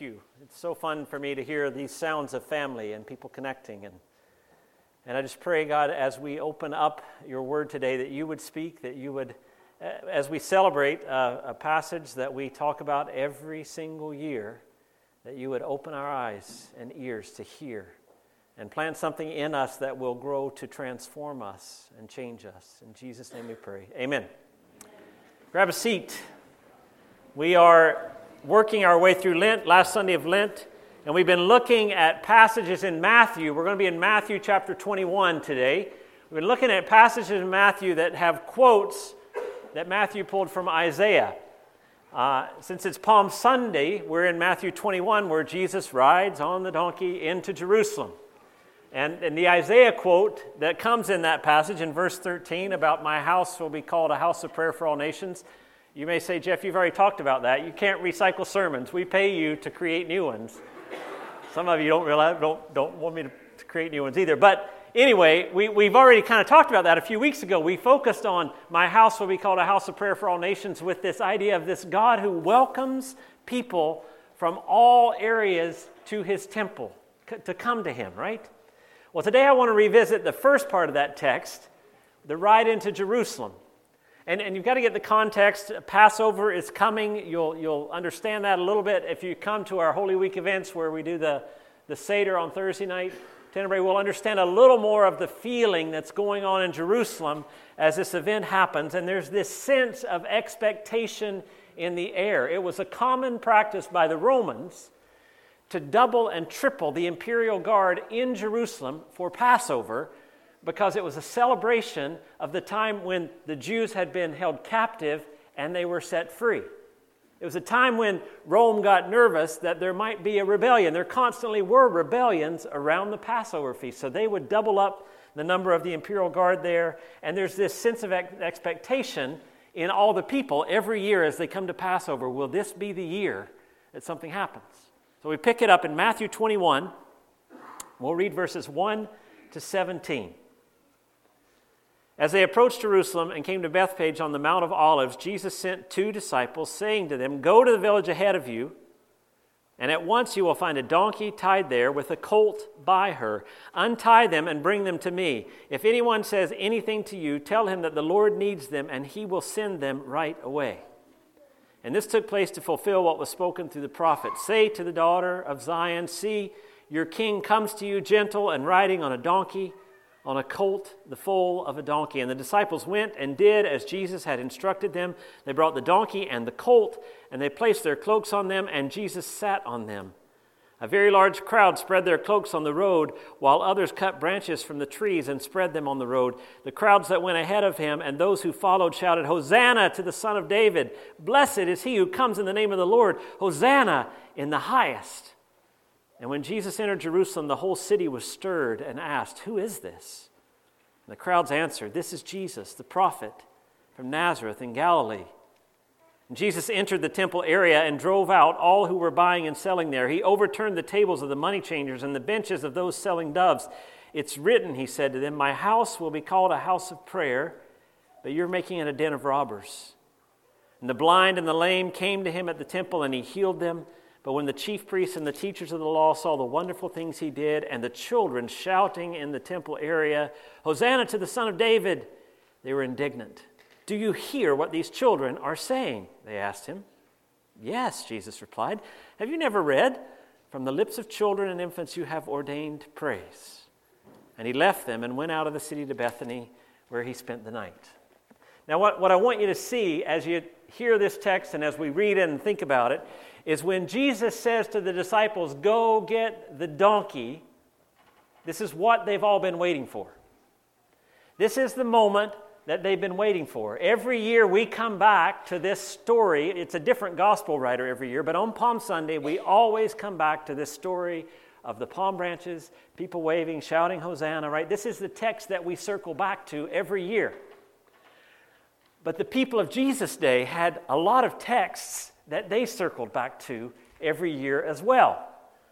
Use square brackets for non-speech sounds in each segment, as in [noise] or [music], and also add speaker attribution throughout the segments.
Speaker 1: you. It's so fun for me to hear these sounds of family and people connecting. And, and I just pray, God, as we open up your word today, that you would speak, that you would, as we celebrate a, a passage that we talk about every single year, that you would open our eyes and ears to hear and plant something in us that will grow to transform us and change us. In Jesus' name we pray. Amen. Grab a seat. We are working our way through Lent, last Sunday of Lent, and we've been looking at passages in Matthew. We're going to be in Matthew chapter 21 today. We've been looking at passages in Matthew that have quotes that Matthew pulled from Isaiah. Uh, since it's Palm Sunday, we're in Matthew 21 where Jesus rides on the donkey into Jerusalem. And, and the Isaiah quote that comes in that passage in verse 13 about my house will be called a house of prayer for all nations you may say, Jeff, you've already talked about that. You can't recycle sermons. We pay you to create new ones. Some of you don't realize, don't, don't want me to, to create new ones either. But anyway, we, we've already kind of talked about that a few weeks ago. We focused on my house will be called a house of prayer for all nations with this idea of this God who welcomes people from all areas to his temple to come to him, right? Well, today I want to revisit the first part of that text, the ride into Jerusalem. And, and you've got to get the context. Passover is coming. You'll, you'll understand that a little bit if you come to our Holy Week events where we do the, the Seder on Thursday night. Tenebrae will understand a little more of the feeling that's going on in Jerusalem as this event happens. And there's this sense of expectation in the air. It was a common practice by the Romans to double and triple the imperial guard in Jerusalem for Passover because it was a celebration of the time when the Jews had been held captive and they were set free. It was a time when Rome got nervous that there might be a rebellion. There constantly were rebellions around the Passover feast. So they would double up the number of the imperial guard there. And there's this sense of expectation in all the people every year as they come to Passover will this be the year that something happens? So we pick it up in Matthew 21. We'll read verses 1 to 17. As they approached Jerusalem and came to Bethphage on the Mount of Olives, Jesus sent two disciples, saying to them, Go to the village ahead of you, and at once you will find a donkey tied there with a colt by her. Untie them and bring them to me. If anyone says anything to you, tell him that the Lord needs them, and he will send them right away. And this took place to fulfill what was spoken through the prophet Say to the daughter of Zion, See, your king comes to you gentle and riding on a donkey on a colt, the foal of a donkey. And the disciples went and did as Jesus had instructed them. They brought the donkey and the colt, and they placed their cloaks on them, and Jesus sat on them. A very large crowd spread their cloaks on the road, while others cut branches from the trees and spread them on the road. The crowds that went ahead of him and those who followed shouted, Hosanna to the Son of David! Blessed is he who comes in the name of the Lord! Hosanna in the highest! And when Jesus entered Jerusalem, the whole city was stirred and asked, Who is this? And the crowds answered, This is Jesus, the prophet from Nazareth in Galilee. And Jesus entered the temple area and drove out all who were buying and selling there. He overturned the tables of the money changers and the benches of those selling doves. It's written, he said to them, My house will be called a house of prayer, but you're making it a den of robbers. And the blind and the lame came to him at the temple, and he healed them. But when the chief priests and the teachers of the law saw the wonderful things he did, and the children shouting in the temple area, Hosanna to the Son of David, they were indignant. Do you hear what these children are saying? They asked him. Yes, Jesus replied. Have you never read? From the lips of children and infants you have ordained praise. And he left them and went out of the city to Bethany, where he spent the night. Now, what, what I want you to see as you hear this text and as we read it and think about it is when Jesus says to the disciples, Go get the donkey, this is what they've all been waiting for. This is the moment that they've been waiting for. Every year we come back to this story. It's a different gospel writer every year, but on Palm Sunday we always come back to this story of the palm branches, people waving, shouting Hosanna, right? This is the text that we circle back to every year. But the people of Jesus' day had a lot of texts that they circled back to every year as well.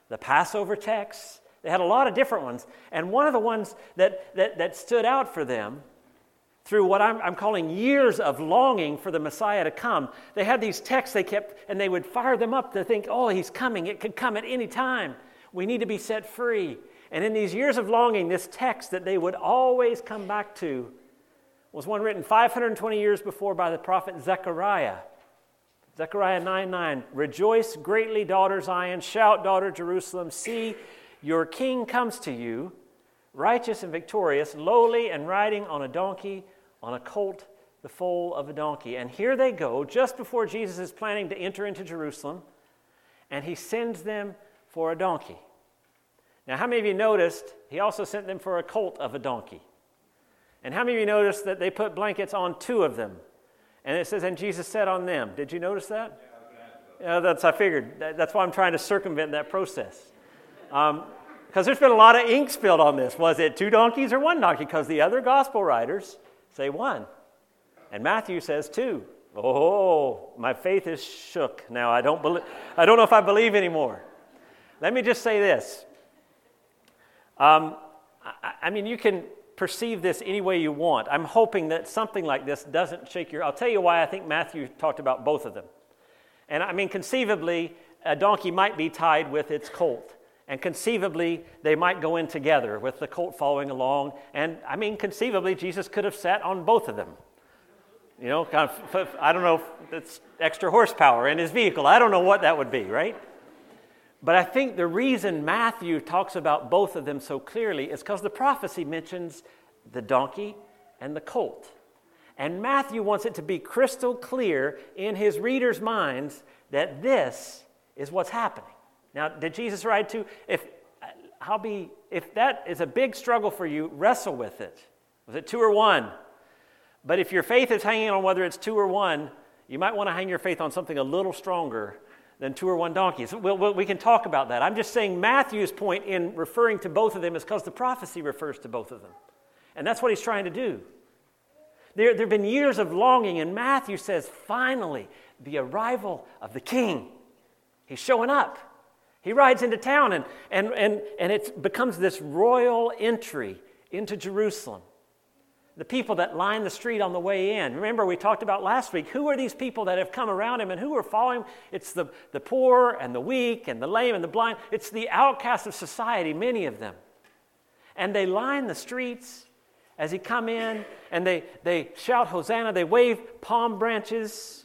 Speaker 1: The Passover texts, they had a lot of different ones. And one of the ones that, that, that stood out for them through what I'm, I'm, calling years of longing for the Messiah to come. They had these texts they kept, and they would fire them up to think, oh, he's coming. It could come at any time. We need to be set free. And in these years of longing, this text that they would always come back to was one written 520 years before by the prophet Zechariah. Zechariah 9 9. Rejoice greatly, daughter Zion. Shout, daughter Jerusalem. See, your king comes to you, righteous and victorious, lowly and riding on a donkey on a colt, the foal of a donkey. And here they go, just before Jesus is planning to enter into Jerusalem, and he sends them for a donkey. Now, how many of you noticed he also sent them for a colt of a donkey? And how many of you noticed that they put blankets on two of them? And it says, and Jesus said on them. Did you notice that? Yeah, that's I figured. That's why I'm trying to circumvent that process. Because um, there's been a lot of ink spilled on this. Was it two donkeys or one donkey? Because the other gospel writers Say one. And Matthew says two. Oh, my faith is shook now. I don't, believe, I don't know if I believe anymore. Let me just say this. Um, I, I mean, you can perceive this any way you want. I'm hoping that something like this doesn't shake your. I'll tell you why I think Matthew talked about both of them. And I mean, conceivably, a donkey might be tied with its colt. And conceivably, they might go in together with the colt following along. And I mean, conceivably, Jesus could have sat on both of them. You know, kind of, I don't know if it's extra horsepower in his vehicle. I don't know what that would be, right? But I think the reason Matthew talks about both of them so clearly is because the prophecy mentions the donkey and the colt. And Matthew wants it to be crystal clear in his readers' minds that this is what's happening. Now, did Jesus ride two? If I'll be, if that is a big struggle for you, wrestle with it. Was it two or one? But if your faith is hanging on whether it's two or one, you might want to hang your faith on something a little stronger than two or one donkeys. We'll, we'll, we can talk about that. I'm just saying Matthew's point in referring to both of them is because the prophecy refers to both of them. And that's what he's trying to do. There, there have been years of longing, and Matthew says, finally, the arrival of the king. He's showing up. He rides into town, and, and, and, and it becomes this royal entry into Jerusalem. The people that line the street on the way in. Remember, we talked about last week who are these people that have come around him and who are following him? It's the, the poor and the weak and the lame and the blind. It's the outcasts of society, many of them. And they line the streets as he come in and they, they shout Hosanna, they wave palm branches.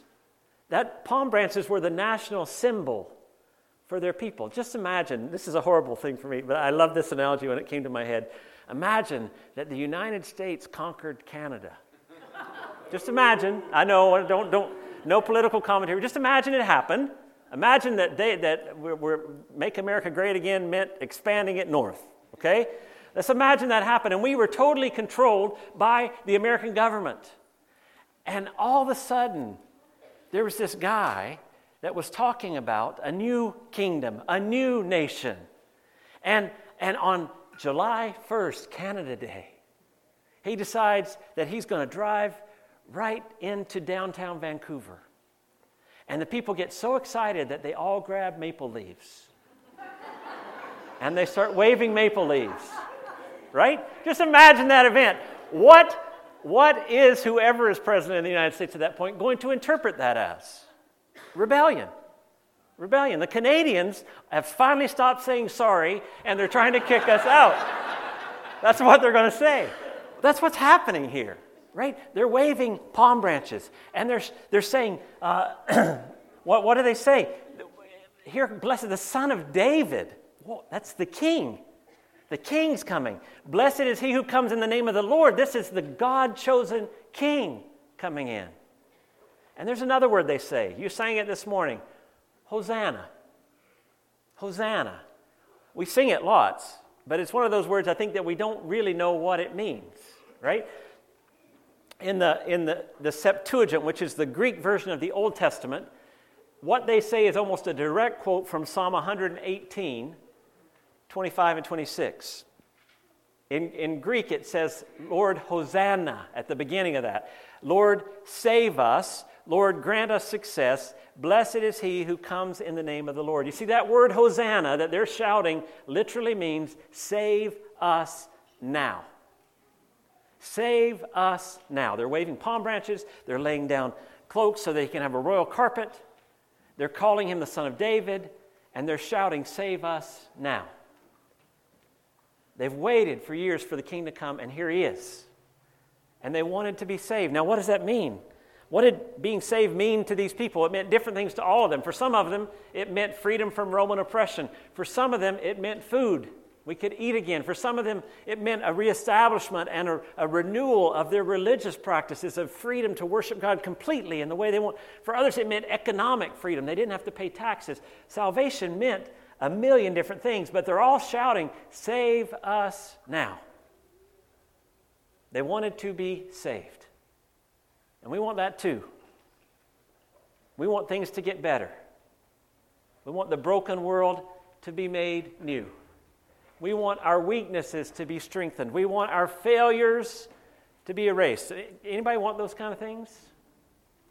Speaker 1: That palm branches were the national symbol for their people. Just imagine, this is a horrible thing for me, but I love this analogy when it came to my head. Imagine that the United States conquered Canada. Just imagine, I know, don't, don't, no political commentary, just imagine it happened. Imagine that, they, that we're, we're Make America Great Again meant expanding it north, okay? Let's imagine that happened, and we were totally controlled by the American government. And all of a sudden, there was this guy that was talking about a new kingdom, a new nation. And, and on July 1st, Canada Day, he decides that he's going to drive right into downtown Vancouver. And the people get so excited that they all grab maple leaves. [laughs] and they start waving maple leaves. Right? Just imagine that event. What, what is whoever is president of the United States at that point going to interpret that as? Rebellion. Rebellion. The Canadians have finally stopped saying sorry and they're trying to kick us out. That's what they're going to say. That's what's happening here, right? They're waving palm branches and they're, they're saying, uh, [clears throat] what, what do they say? Here, blessed the Son of David. Whoa, that's the King. The King's coming. Blessed is he who comes in the name of the Lord. This is the God chosen King coming in. And there's another word they say. You sang it this morning Hosanna. Hosanna. We sing it lots, but it's one of those words I think that we don't really know what it means, right? In the, in the, the Septuagint, which is the Greek version of the Old Testament, what they say is almost a direct quote from Psalm 118, 25 and 26. In, in Greek, it says, Lord, Hosanna at the beginning of that. Lord, save us. Lord, grant us success. Blessed is he who comes in the name of the Lord. You see, that word Hosanna that they're shouting literally means save us now. Save us now. They're waving palm branches, they're laying down cloaks so they can have a royal carpet. They're calling him the Son of David, and they're shouting, Save us now. They've waited for years for the king to come, and here he is. And they wanted to be saved. Now, what does that mean? What did being saved mean to these people? It meant different things to all of them. For some of them, it meant freedom from Roman oppression. For some of them, it meant food. We could eat again. For some of them, it meant a reestablishment and a, a, renewal of their religious practices of freedom to worship God completely in the way they want. For others, it meant economic freedom. They didn't have to pay taxes. Salvation meant a million different things, but they're all shouting, Save us now. They wanted to be saved. And we want that too. We want things to get better. We want the broken world to be made new. We want our weaknesses to be strengthened. We want our failures to be erased. Anybody want those kind of things?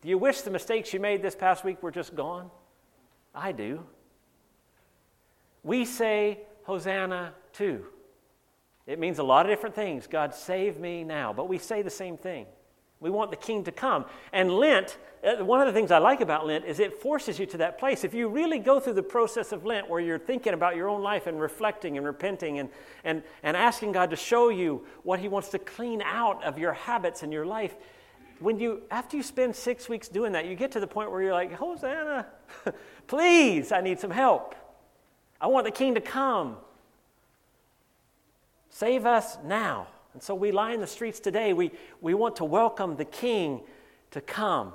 Speaker 1: Do you wish the mistakes you made this past week were just gone? I do. We say Hosanna too. It means a lot of different things. God, save me now. But we say the same thing. We want the king to come. And Lent, uh, one of the things I like about Lent is it forces you to that place. If you really go through the process of Lent where you're thinking about your own life and reflecting and repenting and, and, and asking God to show you what He wants to clean out of your habits and your life, when you after you spend six weeks doing that, you get to the point where you're like, Hosanna, [laughs] please, I need some help. I want the king to come. Save us now. And so we lie in the streets today. We, we want to welcome the king to come.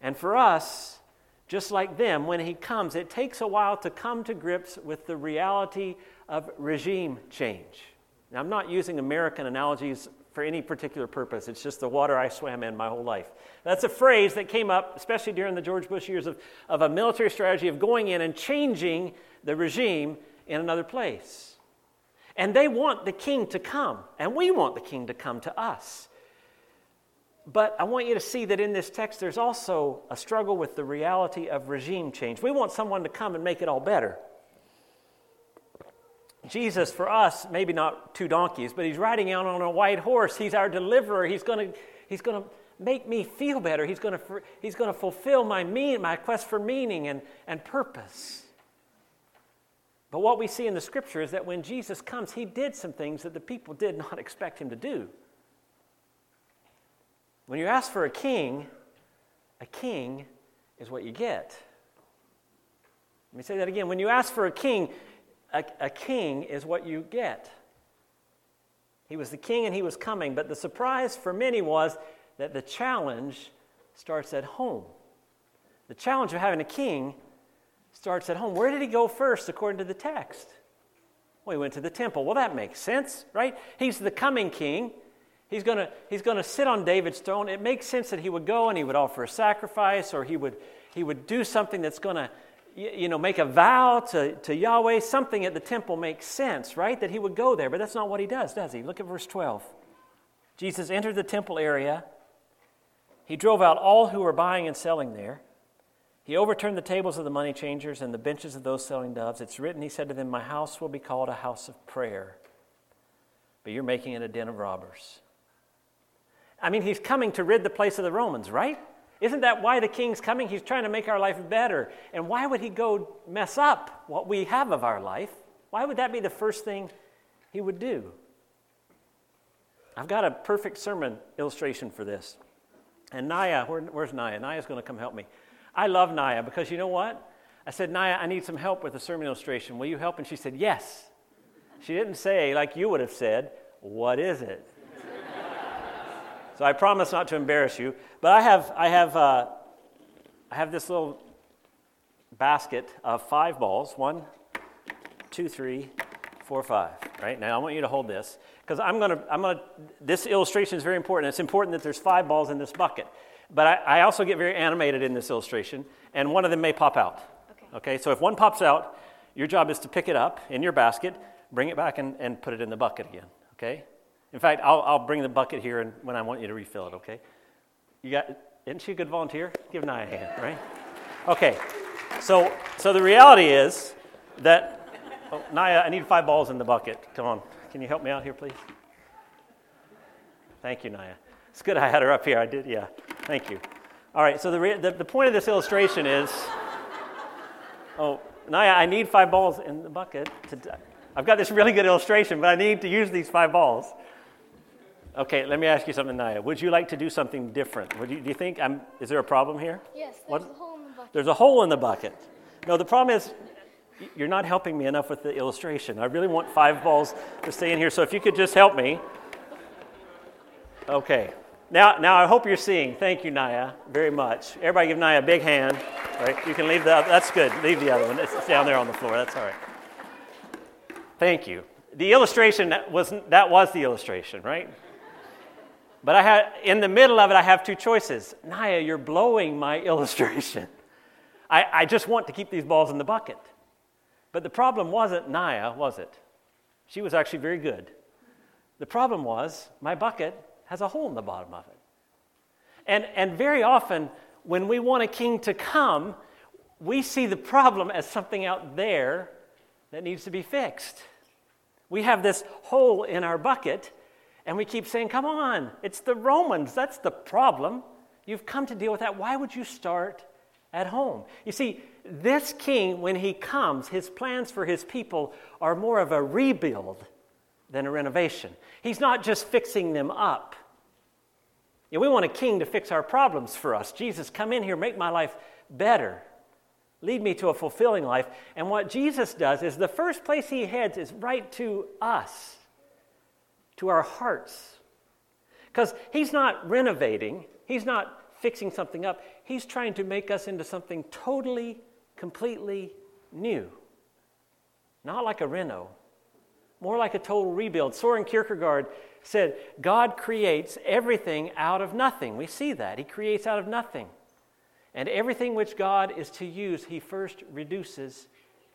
Speaker 1: And for us, just like them, when he comes, it takes a while to come to grips with the reality of regime change. Now, I'm not using American analogies for any particular purpose. It's just the water I swam in my whole life. That's a phrase that came up, especially during the George Bush years, of, of a military strategy of going in and changing the regime in another place. And they want the king to come, and we want the king to come to us. But I want you to see that in this text, there's also a struggle with the reality of regime change. We want someone to come and make it all better. Jesus, for us, maybe not two donkeys, but he's riding out on a white horse. He's our deliverer. He's going to, he's to make me feel better. He's going to, he's to fulfill my, mean, my quest for meaning and, and purpose. But what we see in the scripture is that when Jesus comes, he did some things that the people did not [laughs] expect him to do. When you ask for a king, a king is what you get. Let me say that again. When you ask for a king, a, a king is what you get. He was the king and he was coming, but the surprise for many was that the challenge starts at home. The challenge of having a king starts at home. Where did he go first, according to the text? Well, he went to the temple. Well, that makes sense, right? He's the coming king. He's going to he's going to sit on David's throne. It makes sense that he would go and he would offer a sacrifice or he would, he would do something that's going to you know, make a vow to, to Yahweh. Something at the temple makes sense, right? That he would go there. But that's not what he does, does he? Look at verse 12. Jesus entered the temple area. He drove out all who were buying and selling there. He overturned the tables of the money changers and the benches of those selling doves. It's written, he said to them, My house will be called a house of prayer, but you're making it a den of robbers. I mean, he's coming to rid the place of the Romans, right? Isn't that why the king's coming? He's trying to make our life better. And why would he go mess up what we have of our life? Why would that be the first thing he would do? I've got a perfect sermon illustration for this. And Naya, where, where's Naya? Naya's going to come help me. I love Naya because you know what? I said, Naya, I need some help with the sermon illustration. Will you help? And she said, Yes. She didn't say, like you would have said, What is it? so I promise not to embarrass you. But I have, I have, uh, I have this little basket of five balls one, two, three, four, five. Right now, I want you to hold this because I'm going to, I'm going to, this illustration is very important. It's important that there's five balls in this bucket. But I, I, also get very animated in this illustration, and one of them may pop out. Okay. okay. So if one pops out, your job is to pick it up in your basket, bring it back, and, and put it in the bucket again. Okay. In fact, I'll, I'll bring the bucket here and when I want you to refill it. Okay. You got? Isn't she a good volunteer? Give Naya a hand, right? Okay. So so the reality is that oh, Naya, I need five balls in the bucket. Come on. Can you help me out here, please? Thank you, Naya. It's good I had her up here. I did, yeah. Thank you. All right, so the, re- the, the point of this illustration is oh, Naya, I need five balls in the bucket. To, I've got this really good illustration, but I need to use these five balls. Okay, let me ask you something, Naya. Would you like to do something different? Would you, do you think, I'm, is there a problem here?
Speaker 2: Yes, there's what? a hole in the bucket.
Speaker 1: There's a hole in the bucket. No, the problem is you're not helping me enough with the illustration. I really want five balls to stay in here, so if you could just help me. Okay. Now, now I hope you're seeing. Thank you, Naya, very much. Everybody give Naya a big hand. Right? You can leave the that's good. Leave the other one. It's down there on the floor. That's all right. Thank you. The illustration that was that was the illustration, right? But I had in the middle of it, I have two choices. Naya, you're blowing my [laughs] illustration. I, I just want to keep these balls in the bucket. But the problem wasn't Naya, was it? She was actually very good. The problem was my bucket has a hole in the bottom of it. And, and very often, when we want a king to come, we see the problem as something out there that needs to be fixed. We have this hole in our bucket, and we keep saying, Come on, it's the Romans. That's the problem. You've come to deal with that. Why would you start at home? You see, this king, when he comes, his plans for his people are more of a rebuild than a renovation. He's not just fixing them up. We want a king to fix our problems for us. Jesus, come in here, make my life better. Lead me to a fulfilling life. And what Jesus does is the first place he heads is right to us, to our hearts. Because he's not renovating, he's not fixing something up, he's trying to make us into something totally completely new. Not like a reno, more like a total rebuild. Soren Kierkegaard said, God creates everything out of nothing. We see that. He creates out of nothing. And everything which God is to use, he first reduces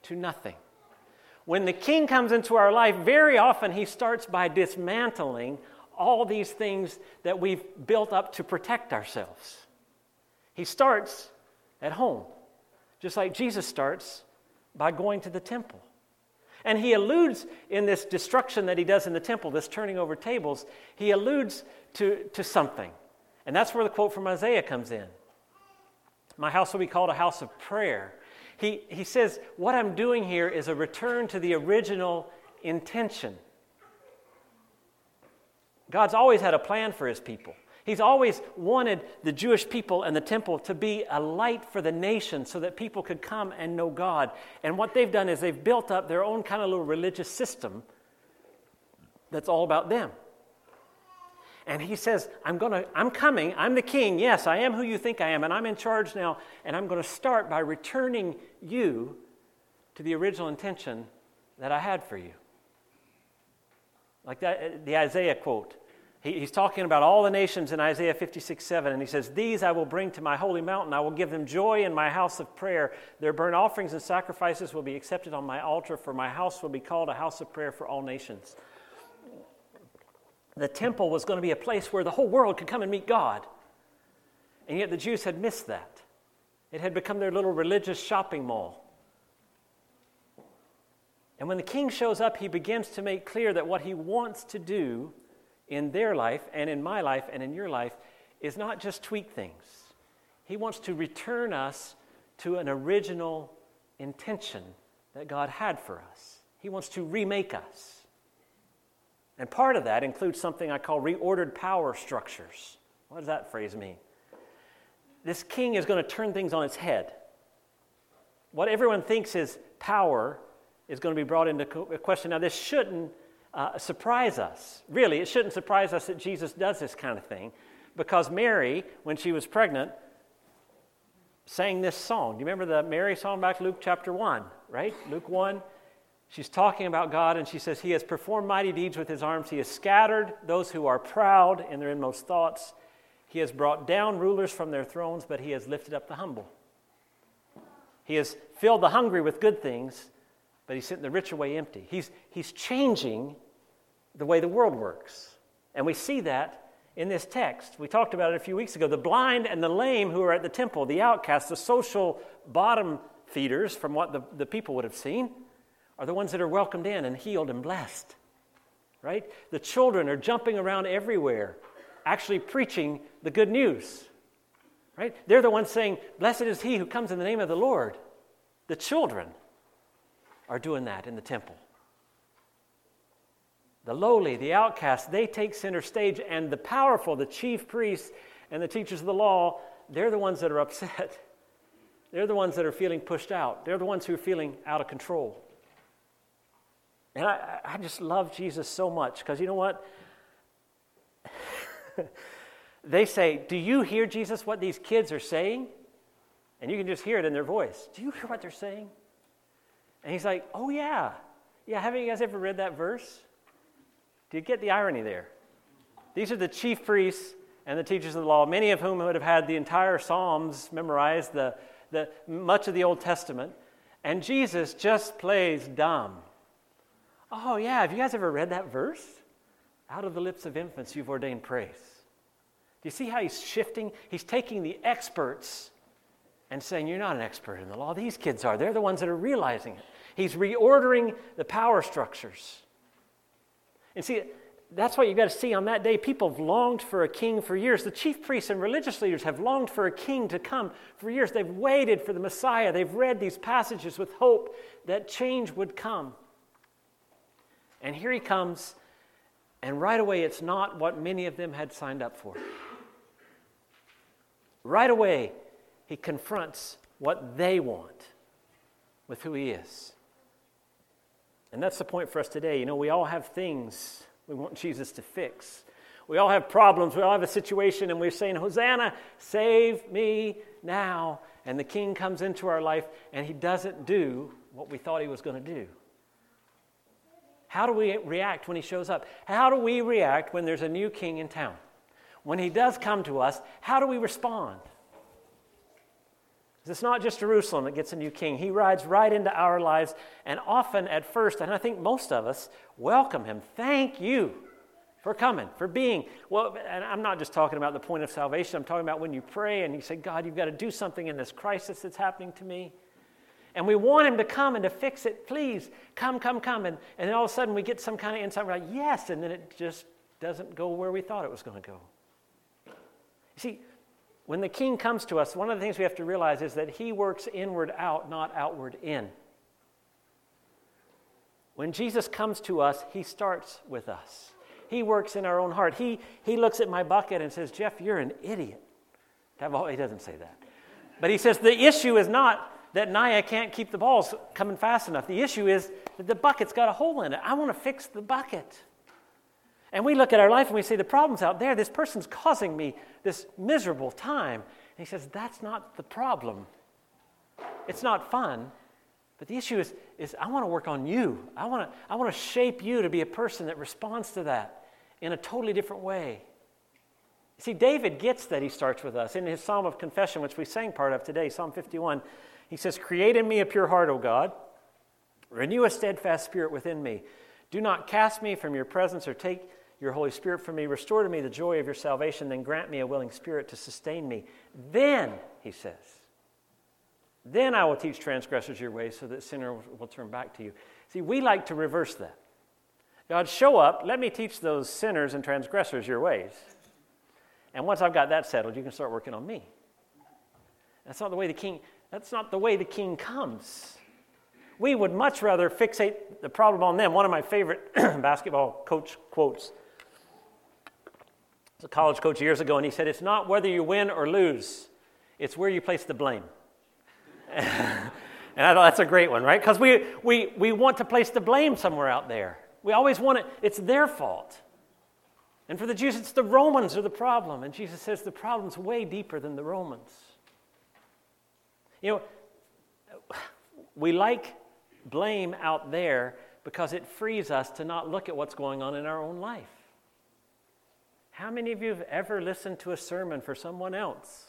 Speaker 1: to nothing. When the king comes into our life, very often he starts by dismantling all these things that we've built up to protect ourselves. He starts at home. Just like Jesus starts by going to the temple. And he alludes in this destruction that he does in the temple, this turning over tables, he alludes to, to something. And that's where the quote from Isaiah comes in My house will be called a house of prayer. He, he says, What I'm doing here is a return to the original intention. God's always had a plan for his people. He's always wanted the Jewish people and the temple to be a light for the nation so that people could come and know God. And what they've done is they've built up their own kind of little religious system that's all about them. And he says, I'm, gonna, I'm coming, I'm the king, yes, I am who you think I am, and I'm in charge now, and I'm going to start by returning you to the original intention that I had for you. Like that, uh, the Isaiah quote he, he's talking about all the nations in Isaiah 56 7, and he says, These I will bring to my holy mountain. I will give them joy in my house of prayer. Their burnt offerings and sacrifices will be accepted on my altar, for my house will be called a house of prayer for all nations. The temple was going to be a place where the whole world could come and meet God. And yet the Jews had missed that. It had become their little religious shopping mall. And when the king shows up, he begins to make clear that what he wants to do in their life and in my life and in your life is not just tweak things. He wants to return us to an original intention that God had for us. He wants to remake us. And part of that includes something I call reordered power structures. What does that phrase mean? This king is going to turn things on its head. What everyone thinks is power is going to be brought into question. Now, this shouldn't uh, surprise us. Really, it shouldn't surprise us that Jesus does this kind of thing because Mary, when she was pregnant, sang this song. Do you remember the Mary song back Luke chapter 1, right? Luke 1. She's talking about God and she says, He has performed mighty deeds with His arms. He has scattered those who are proud in their inmost thoughts. He has brought down rulers from their thrones, but He has lifted up the humble. He has filled the hungry with good things, but He's sent the rich away empty. He's, he's changing the way the world works. And we see that in this text. We talked about it a few weeks ago. The blind and the lame who are at the temple, the outcasts, the social bottom feeders, from what the, the people would have seen, are the ones that are welcomed in and healed and blessed. Right? The children are jumping around everywhere actually preaching the good news. Right? They're the ones saying, Blessed is he who comes in the name of the Lord. The children are doing that in the temple. The lowly, the outcast, they take center stage, and the powerful, the chief priests and the teachers of the law, they're the ones that are upset. [laughs] They're the ones that are feeling pushed out. They're the ones who are feeling out of control. And I, I just love Jesus so much because you know what? [laughs] they say, Do you hear, Jesus, what these kids are saying? And you can just hear it in their voice. Do you hear what they're saying? And he's like, Oh, yeah. Yeah, haven't you guys ever read that verse? Do you get the irony there? These are the chief priests and the teachers of the law, many of whom would have had the entire Psalms memorized, the, the, much of the Old Testament. And Jesus just plays dumb. Oh, yeah, have you guys ever read that verse? Out of the lips of infants, you've ordained praise. Do you see how he's shifting? He's taking the experts and saying, You're not an expert in the law. These kids are. They're the ones that are realizing it. He's reordering the power structures. And see, that's what you've got to see on that day. People have longed for a king for years. The chief priests and religious leaders have longed for a king to come for years. They've waited for the Messiah. They've read these passages with hope that change would come. And here he comes, and right away, it's not what many of them had signed up for. Right away, he confronts what they want with who he is. And that's the point for us today. You know, we all have things we want Jesus to fix. We all have problems. We all have a situation, and we're saying, Hosanna, save me now. And the king comes into our life, and he doesn't do what we thought he was going to do. How do we react when he shows up? How do we react when there's a new king in town? When he does come to us, how do we respond? It's not just Jerusalem that gets a new king. He rides right into our lives, and often at first, and I think most of us welcome him. Thank you for coming, for being. Well, and I'm not just talking about the point of salvation, I'm talking about when you pray and you say, God, you've got to do something in this crisis that's happening to me. And we want him to come and to fix it. Please, come, come, come. And, and then all of a sudden we get some kind of insight. We're like, yes. And then it just doesn't go where we thought it was going to go. You see, when the king comes to us, one of the things we have to realize is that he works inward out, not outward in. When Jesus comes to us, he starts with us. He works in our own heart. He, he looks at my bucket and says, Jeff, you're an idiot. He doesn't say that. But he says, the issue is not that Naya can't keep the balls coming fast enough. The issue is that the bucket's got a hole in it. I want to fix the bucket. And we look at our life and we say, the problem's out there. This person's causing me this miserable time. And he says, that's not the problem. It's not fun. But the issue is, is I want to work on you. I want to, I want to shape you to be a person that responds to that in a totally different way. See, David gets that he starts with us. In his Psalm of Confession, which we sang part of today, Psalm 51, he says, Create in me a pure heart, O God. Renew a steadfast spirit within me. Do not cast me from your presence or take your Holy Spirit from me. Restore to me the joy of your salvation, then grant me a willing spirit to sustain me. Then, he says, then I will teach transgressors your ways so that sinners will turn back to you. See, we like to reverse that. God, show up, let me teach those sinners and transgressors your ways. And once I've got that settled, you can start working on me. That's not the way the king, that's not the way the king comes. We would much rather fixate the problem on them. One of my favorite [clears throat] basketball coach quotes a college coach years ago, and he said, It's not whether you win or lose, it's where you place the blame. [laughs] and I thought that's a great one, right? Because we, we, we want to place the blame somewhere out there. We always want it, it's their fault. And for the Jews, it's the Romans are the problem. And Jesus says the problem's way deeper than the Romans. You know, we like blame out there because it frees us to not look at what's going on in our own life. How many of you have ever listened to a sermon for someone else?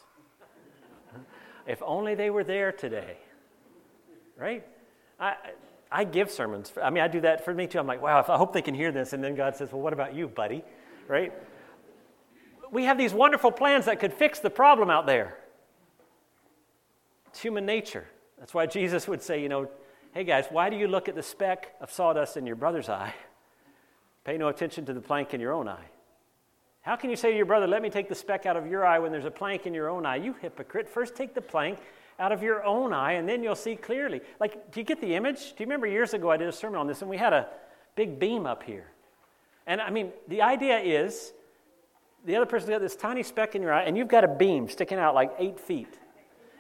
Speaker 1: if only they were there today. Right? I, I give sermons. I mean, I do that for me too. I'm like, wow, I hope they can hear this. And then God says, well, what about you, buddy? Right? We have these wonderful plans that could fix the problem out there. It's human nature. That's why Jesus would say, you know, hey guys, why do you look at the speck of sawdust in your brother's eye? Pay no attention to the plank in your own eye. How can you say to your brother, Let me take the speck out of your eye when there's a plank in your own eye? You hypocrite. First take the plank out of your own eye, and then you'll see clearly. Like, do you get the image? Do you remember years ago I did a sermon on this, and we had a big beam up here? And I mean, the idea is the other person's got this tiny speck in your eye, and you've got a beam sticking out like eight feet.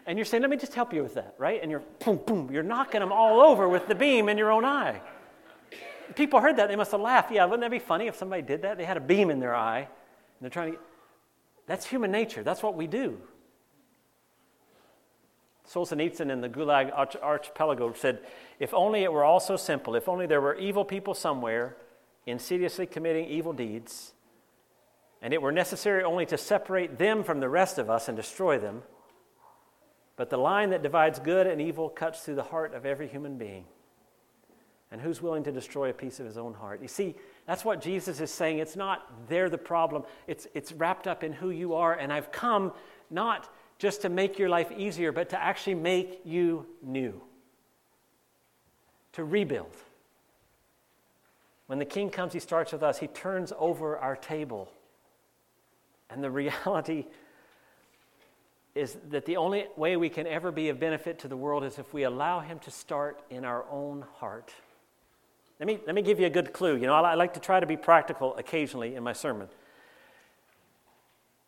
Speaker 1: And you're saying, Let me just help you with that, right? And you're boom, boom, you're knocking them all over with the beam in your own eye. People heard that, they must have laughed. Yeah, wouldn't that be funny if somebody did that? They had a beam in their eye, they're trying to. That's human nature. That's what we do. Solzhenitsyn in the Gulag Arch- Archipelago said, If only it were all so simple, if only there were evil people somewhere insidiously committing evil deeds, and it were necessary only to separate them from the rest of us and destroy them. But the line that divides good and evil cuts through the heart of every human being. And who's willing to destroy a piece of his own heart? You see, that's what Jesus is saying. It's not they're the problem, it's, it's wrapped up in who you are. And I've come not just to make your life easier, but to actually make you new, to rebuild. When the king comes, he starts with us, he turns over our table. And the [laughs] reality is that the only way we can ever be of benefit to the world is if we allow Him to start in our own heart. Let me, let me give you a good clue. You know, I, like to try to be practical occasionally in my sermon.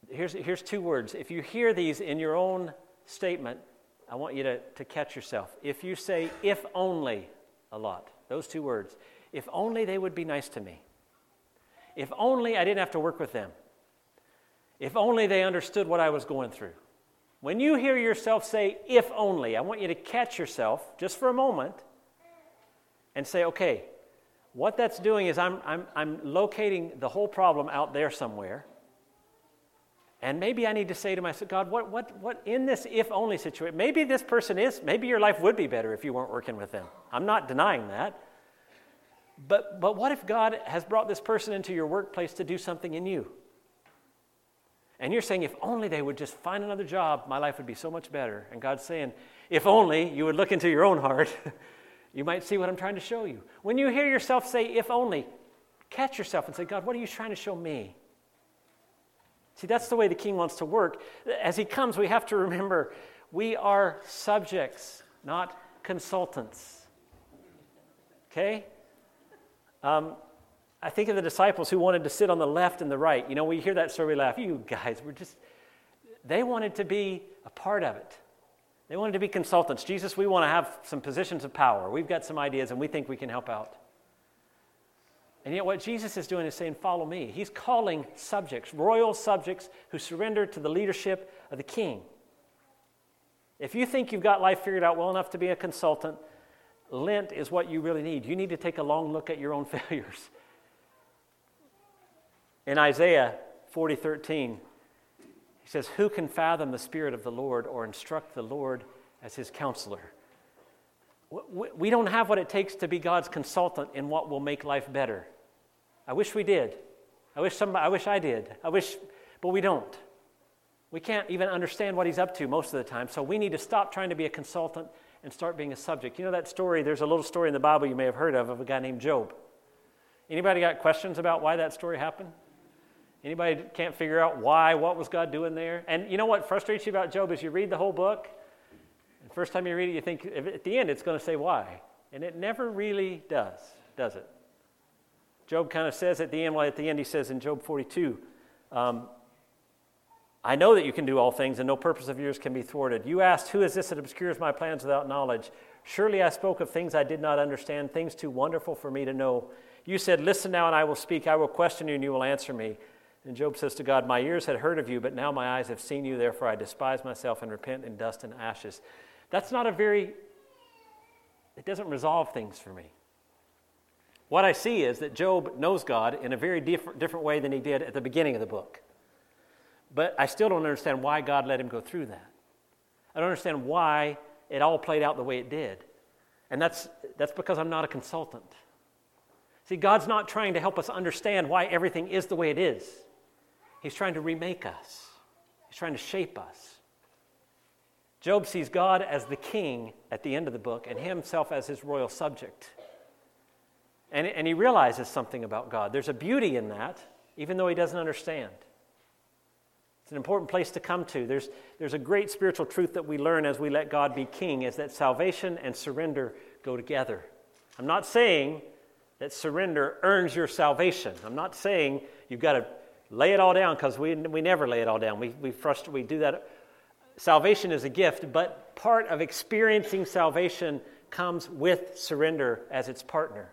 Speaker 1: Here's, here's two words. If you hear these in your own statement, I want you to, to catch yourself. If you say, if only, a lot, those two words, if only they would be nice to me. If only I didn't have to work with them. If only they understood what I was going through. When you hear yourself say, if only, I want you to catch yourself just for a moment and say, okay, what that's doing is I'm, I'm, I'm locating the whole problem out there somewhere. And maybe I need to say to myself, God, what, what, what in this if only situation, maybe this person is, maybe your life would be better if you weren't working with them. I'm not denying that. But, but what if God has brought this person into your workplace to do something in you? And you're saying, if only they would just find another job, my life would be so much better. And God's saying, if only you would look into your own heart, [laughs] you might see what I'm trying to show you. When you hear yourself say, if only, catch yourself and say, God, what are you trying to show me? See, that's the way the king wants to work. As he comes, we have to remember we are subjects, not consultants. Okay? Um, I think of the disciples who wanted to sit on the left and the right. You know, we hear that story, we laugh. You guys were just, they wanted to be a part of it. They wanted to be consultants. Jesus, we want to have some positions of power. We've got some ideas and we think we can help out. And yet, what Jesus is doing is saying, Follow me. He's calling subjects, royal subjects who surrender to the leadership of the king. If you think you've got life figured out well enough to be a consultant, Lent is what you really need. You need to take a long look at your own [laughs] failures in Isaiah 40:13, he says, "Who can fathom the spirit of the Lord or instruct the Lord as his counselor?" We don't have what it takes to be God's consultant in what will make life better. I wish we did. I wish somebody, I wish I did. I wish, but we don't. We can't even understand what he's up to most of the time. So we need to stop trying to be a consultant and start being a subject. You know that story, there's a little story in the Bible you may have heard of of a guy named Job. Anybody got questions about why that story happened? Anybody can't figure out why, what was God doing there? And you know what frustrates you about Job is you read the whole book, and first time you read it, you think at the end it's going to say why. And it never really does, does it? Job kind of says at the end, well, at the end he says in Job 42, um, I know that you can do all things, and no purpose of yours can be thwarted. You asked, Who is this that obscures my plans without knowledge? Surely I spoke of things I did not understand, things too wonderful for me to know. You said, Listen now, and I will speak. I will question you, and you will answer me. And Job says to God, My ears had heard of you, but now my eyes have seen you, therefore I despise myself and repent in dust and ashes. That's not a very, it doesn't resolve things for me. What I see is that Job knows God in a very different, different way than he did at the beginning of the book. But I still don't understand why God let him go through that. I don't understand why it all played out the way it did. And that's, that's because I'm not a consultant. See, God's not trying to help us understand why everything is the way it is. He's trying to remake us, He's trying to shape us. Job sees God as the king at the end of the book and himself as his royal subject. And, and he realizes something about God. There's a beauty in that, even though he doesn't understand. It's an important place to come to. There's, there's a great spiritual truth that we learn as we let God be king is that salvation and surrender go together. I'm not saying that surrender earns your salvation. I'm not saying you've got to lay it all down because we, we never lay it all down. We, we, frust- we do that. Salvation is a gift, but part of experiencing salvation comes with surrender as its partner.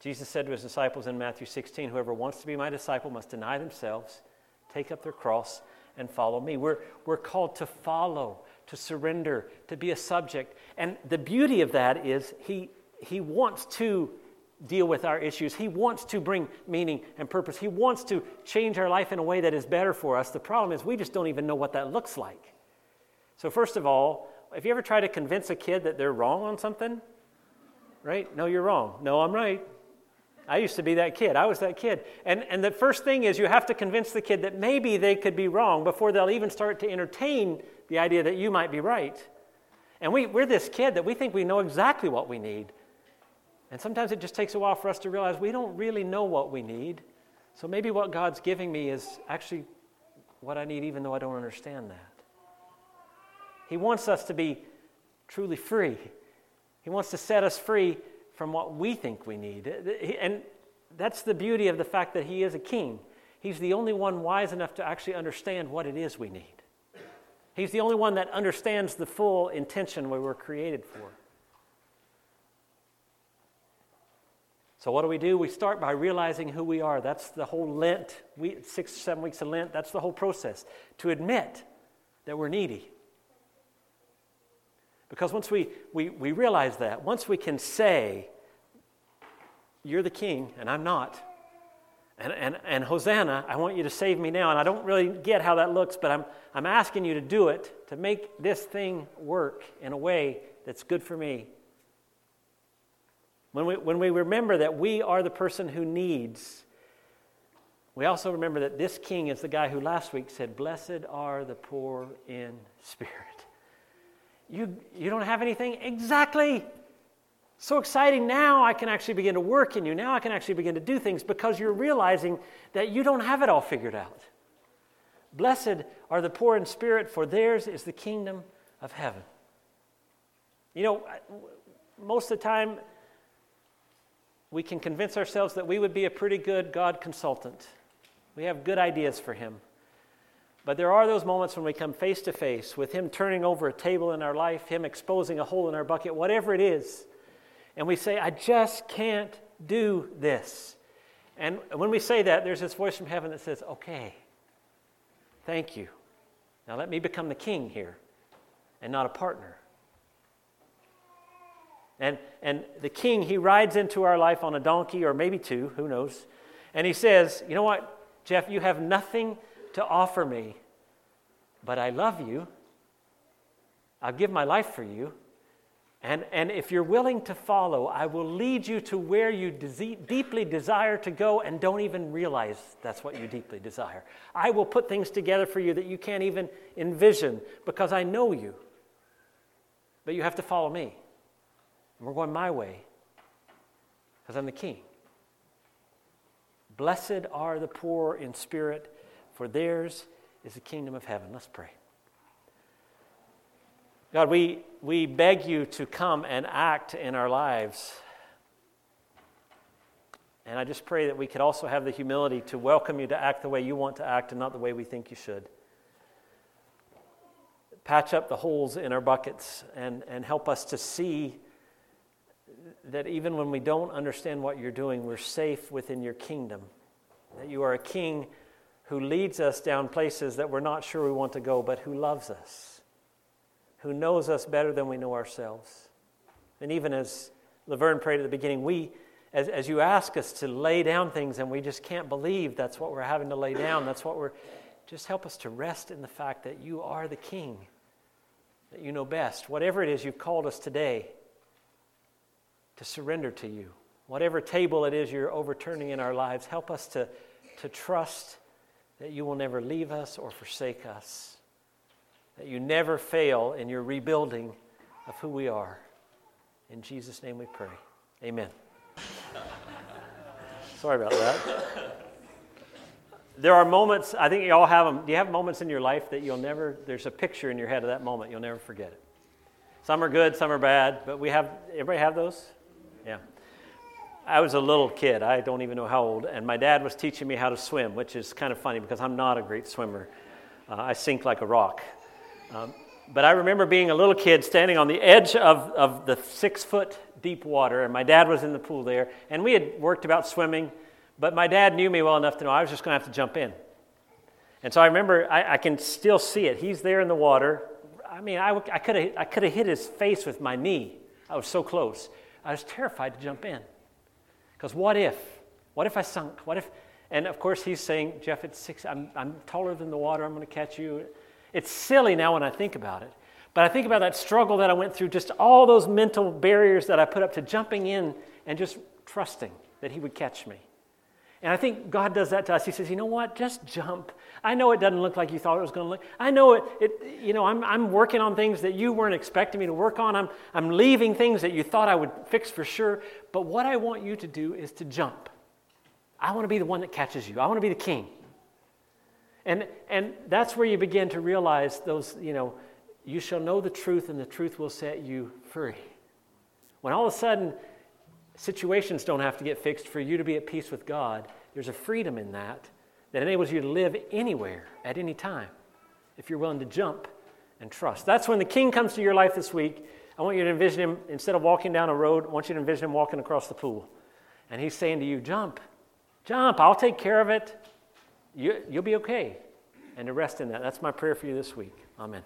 Speaker 1: Jesus said to his disciples in Matthew 16 Whoever wants to be my disciple must deny themselves take up their cross, and follow me. We're, we're called to follow, to surrender, to be a subject. And the beauty of that is he, he wants to deal with our issues. He wants to bring meaning and purpose. He wants to change our life in a way that is better for us. The problem is we just don't even know what that looks like. So, first of all, if you ever try to convince a kid that they're wrong on something, right? No, you're wrong. No, I'm right. I used to be that kid. I was that kid. And, and the first thing is you have to convince the kid that maybe they could be wrong before they'll even start to entertain the idea that you might be right. And we, we're this kid that we think we know exactly what we need. And sometimes it just takes a while for us to realize we don't really know what we need. So maybe what God's giving me is actually what I need, even though I don't understand that. He wants us to be truly free. He wants to set us free from what we think we need. And that's the beauty of the fact that he is a king. He's the only one wise enough to actually understand what it is we need. He's the only one that understands the full intention we were created for. So, what do we do? We start by realizing who we are. That's the whole Lent, we, six, seven weeks of Lent, that's the whole process. To admit that we're needy, because once we, we, we realize that, once we can say, You're the king and I'm not, and, and, and Hosanna, I want you to save me now. And I don't really get how that looks, but I'm, I'm asking you to do it to make this thing work in a way that's good for me. When we, when we remember that we are the person who needs, we also remember that this king is the guy who last week said, Blessed are the poor in spirit. You, you don't have anything? Exactly. So exciting. Now I can actually begin to work in you. Now I can actually begin to do things because you're realizing that you don't have it all figured out. Blessed are the poor in spirit, for theirs is the kingdom of heaven. You know, most of the time, we can convince ourselves that we would be a pretty good God consultant. We have good ideas for Him. But there are those moments when we come face to face with Him turning over a table in our life, Him exposing a hole in our bucket, whatever it is, and we say, I just can't do this. And when we say that, there's this voice from heaven that says, Okay, thank you. Now let me become the king here and not a partner. And, and the king, he rides into our life on a donkey or maybe two, who knows. And he says, You know what, Jeff, you have nothing to offer me, but I love you. I'll give my life for you. And, and if you're willing to follow, I will lead you to where you de- deeply desire to go and don't even realize that's what you deeply desire. I will put things together for you that you can't even envision because I know you. But you have to follow me. We're going my way because I'm the king. Blessed are the poor in spirit, for theirs is the kingdom of heaven. Let's pray. God, we, we beg you to come and act in our lives. And I just pray that we could also have the humility to welcome you to act the way you want to act and not the way we think you should. Patch up the holes in our buckets and, and help us to see that even when we don't understand what you're doing, we're safe within your kingdom. That you are a king who leads us down places that we're not sure we want to go, but who loves us, who knows us better than we know ourselves. And even as Laverne prayed at the beginning, we, as, as you ask us to lay down things and we just can't believe that's what we're having to lay down, that's what we're, just help us to rest in the fact that you are the King, that you know best. Whatever it is you've called us today to surrender to you, whatever table it is you're overturning in our lives, help us to, to trust that you will never leave us or forsake us, that you never fail in your rebuilding of who we are. In Jesus' name we pray. Amen. [laughs] Sorry about that. there are moments, I think you all have them. Do you have moments in your life that you'll never, there's a picture in your head of that moment, you'll never forget it? Some are good, some are bad, but we have, everybody have those? I was a little kid, I don't even know how old, and my dad was teaching me how to swim, which is kind of funny because I'm not a great swimmer. Uh, I sink like a rock. Um, but I remember being a little kid standing on the edge of, of the six foot deep water, and my dad was in the pool there, and we had worked about swimming but my dad knew me well enough to know I was just going to have to jump in. And so I remember, I, I can still see it. He's there in the water. I mean, I, I could have hit his face with my knee. I was so close. I was terrified to jump in. Because what if? What if I sunk? What if? And of course, he's saying, Jeff, it's six, I'm, I'm taller than the water. I'm going to catch you. It's silly now when I think about it. But I think about that struggle that I went through, just all those mental barriers that I put up to jumping in and just trusting that he would catch me. And I think God does that to us. He says, you know what? Just jump. I know it doesn't look like you thought it was going to look. I know it, it you know, I'm, I'm working on things that you weren't expecting me to work on. I'm, I'm leaving things that you thought I would fix for sure. But what I want you to do is to jump. I want to be the one that catches you. I want to be the king. And, and that's where you begin to realize those, you know, you shall know the truth and the truth will set you free. When all of a sudden situations don't have to get fixed for you to be at peace with God. There's a freedom in that that enables you to live anywhere at any time if you're willing to jump and trust. That's when the king comes to your life this week. I want you to envision him, instead of walking down a road, I want you to envision him walking across the pool. And he's saying to you, Jump, jump, I'll take care of it. You, you'll be okay. And to rest in that. That's my prayer for you this week. Amen.